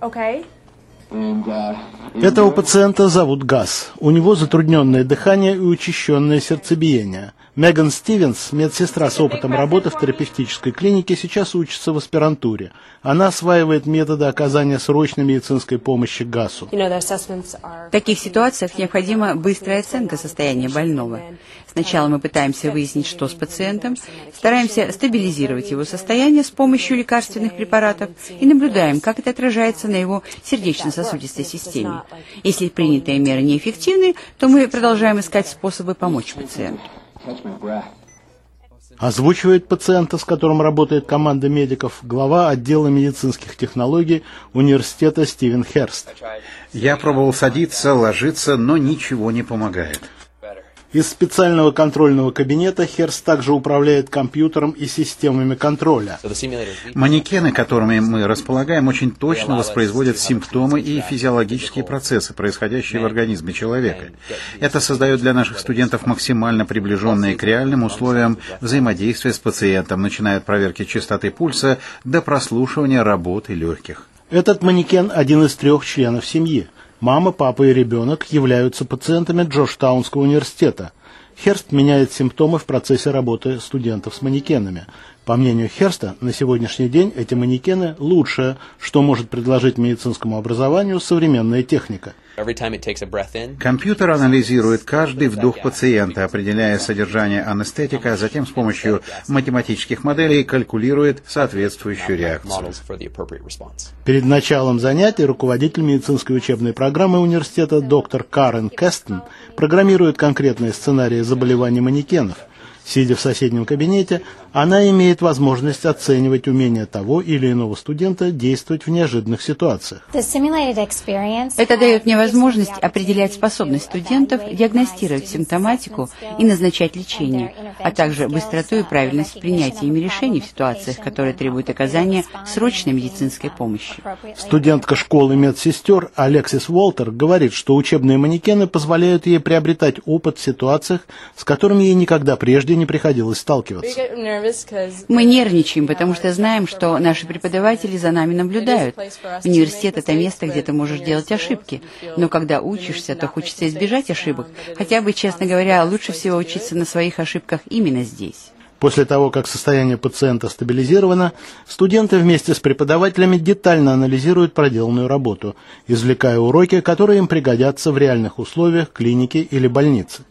Okay. Этого пациента зовут Газ. У него затрудненное дыхание и учащенное сердцебиение. Меган Стивенс, медсестра с опытом работы в терапевтической клинике, сейчас учится в аспирантуре. Она осваивает методы оказания срочной медицинской помощи ГАСу. В таких ситуациях необходима быстрая оценка состояния больного. Сначала мы пытаемся выяснить, что с пациентом, стараемся стабилизировать его состояние с помощью лекарственных препаратов и наблюдаем, как это отражается на его сердечно-сосудистой системе. Если принятые меры неэффективны, то мы продолжаем искать способы помочь пациенту. Озвучивает пациента, с которым работает команда медиков, глава отдела медицинских технологий университета Стивен Херст. Я пробовал садиться, ложиться, но ничего не помогает. Из специального контрольного кабинета Херс также управляет компьютером и системами контроля. Манекены, которыми мы располагаем, очень точно воспроизводят симптомы и физиологические процессы, происходящие в организме человека. Это создает для наших студентов максимально приближенные к реальным условиям взаимодействия с пациентом, начиная от проверки частоты пульса до прослушивания работы легких. Этот манекен – один из трех членов семьи. Мама, папа и ребенок являются пациентами Джорджтаунского университета. Херст меняет симптомы в процессе работы студентов с манекенами. По мнению Херста, на сегодняшний день эти манекены – лучшее, что может предложить медицинскому образованию современная техника. Компьютер анализирует каждый вдох пациента, определяя содержание анестетика, а затем с помощью математических моделей калькулирует соответствующую реакцию. Перед началом занятий руководитель медицинской учебной программы университета доктор Карен Кестен программирует конкретные сценарии заболеваний манекенов – Сидя в соседнем кабинете, она имеет возможность оценивать умение того или иного студента действовать в неожиданных ситуациях. Это дает мне возможность определять способность студентов диагностировать симптоматику и назначать лечение, а также быстроту и правильность принятия ими решений в ситуациях, которые требуют оказания срочной медицинской помощи. Студентка школы медсестер Алексис Уолтер говорит, что учебные манекены позволяют ей приобретать опыт в ситуациях, с которыми ей никогда прежде не приходилось сталкиваться. Мы нервничаем, потому что знаем, что наши преподаватели за нами наблюдают. Университет — это место, где ты можешь делать ошибки. Но когда учишься, то хочется избежать ошибок. Хотя бы, честно говоря, лучше всего учиться на своих ошибках именно здесь. После того, как состояние пациента стабилизировано, студенты вместе с преподавателями детально анализируют проделанную работу, извлекая уроки, которые им пригодятся в реальных условиях клиники или больницы.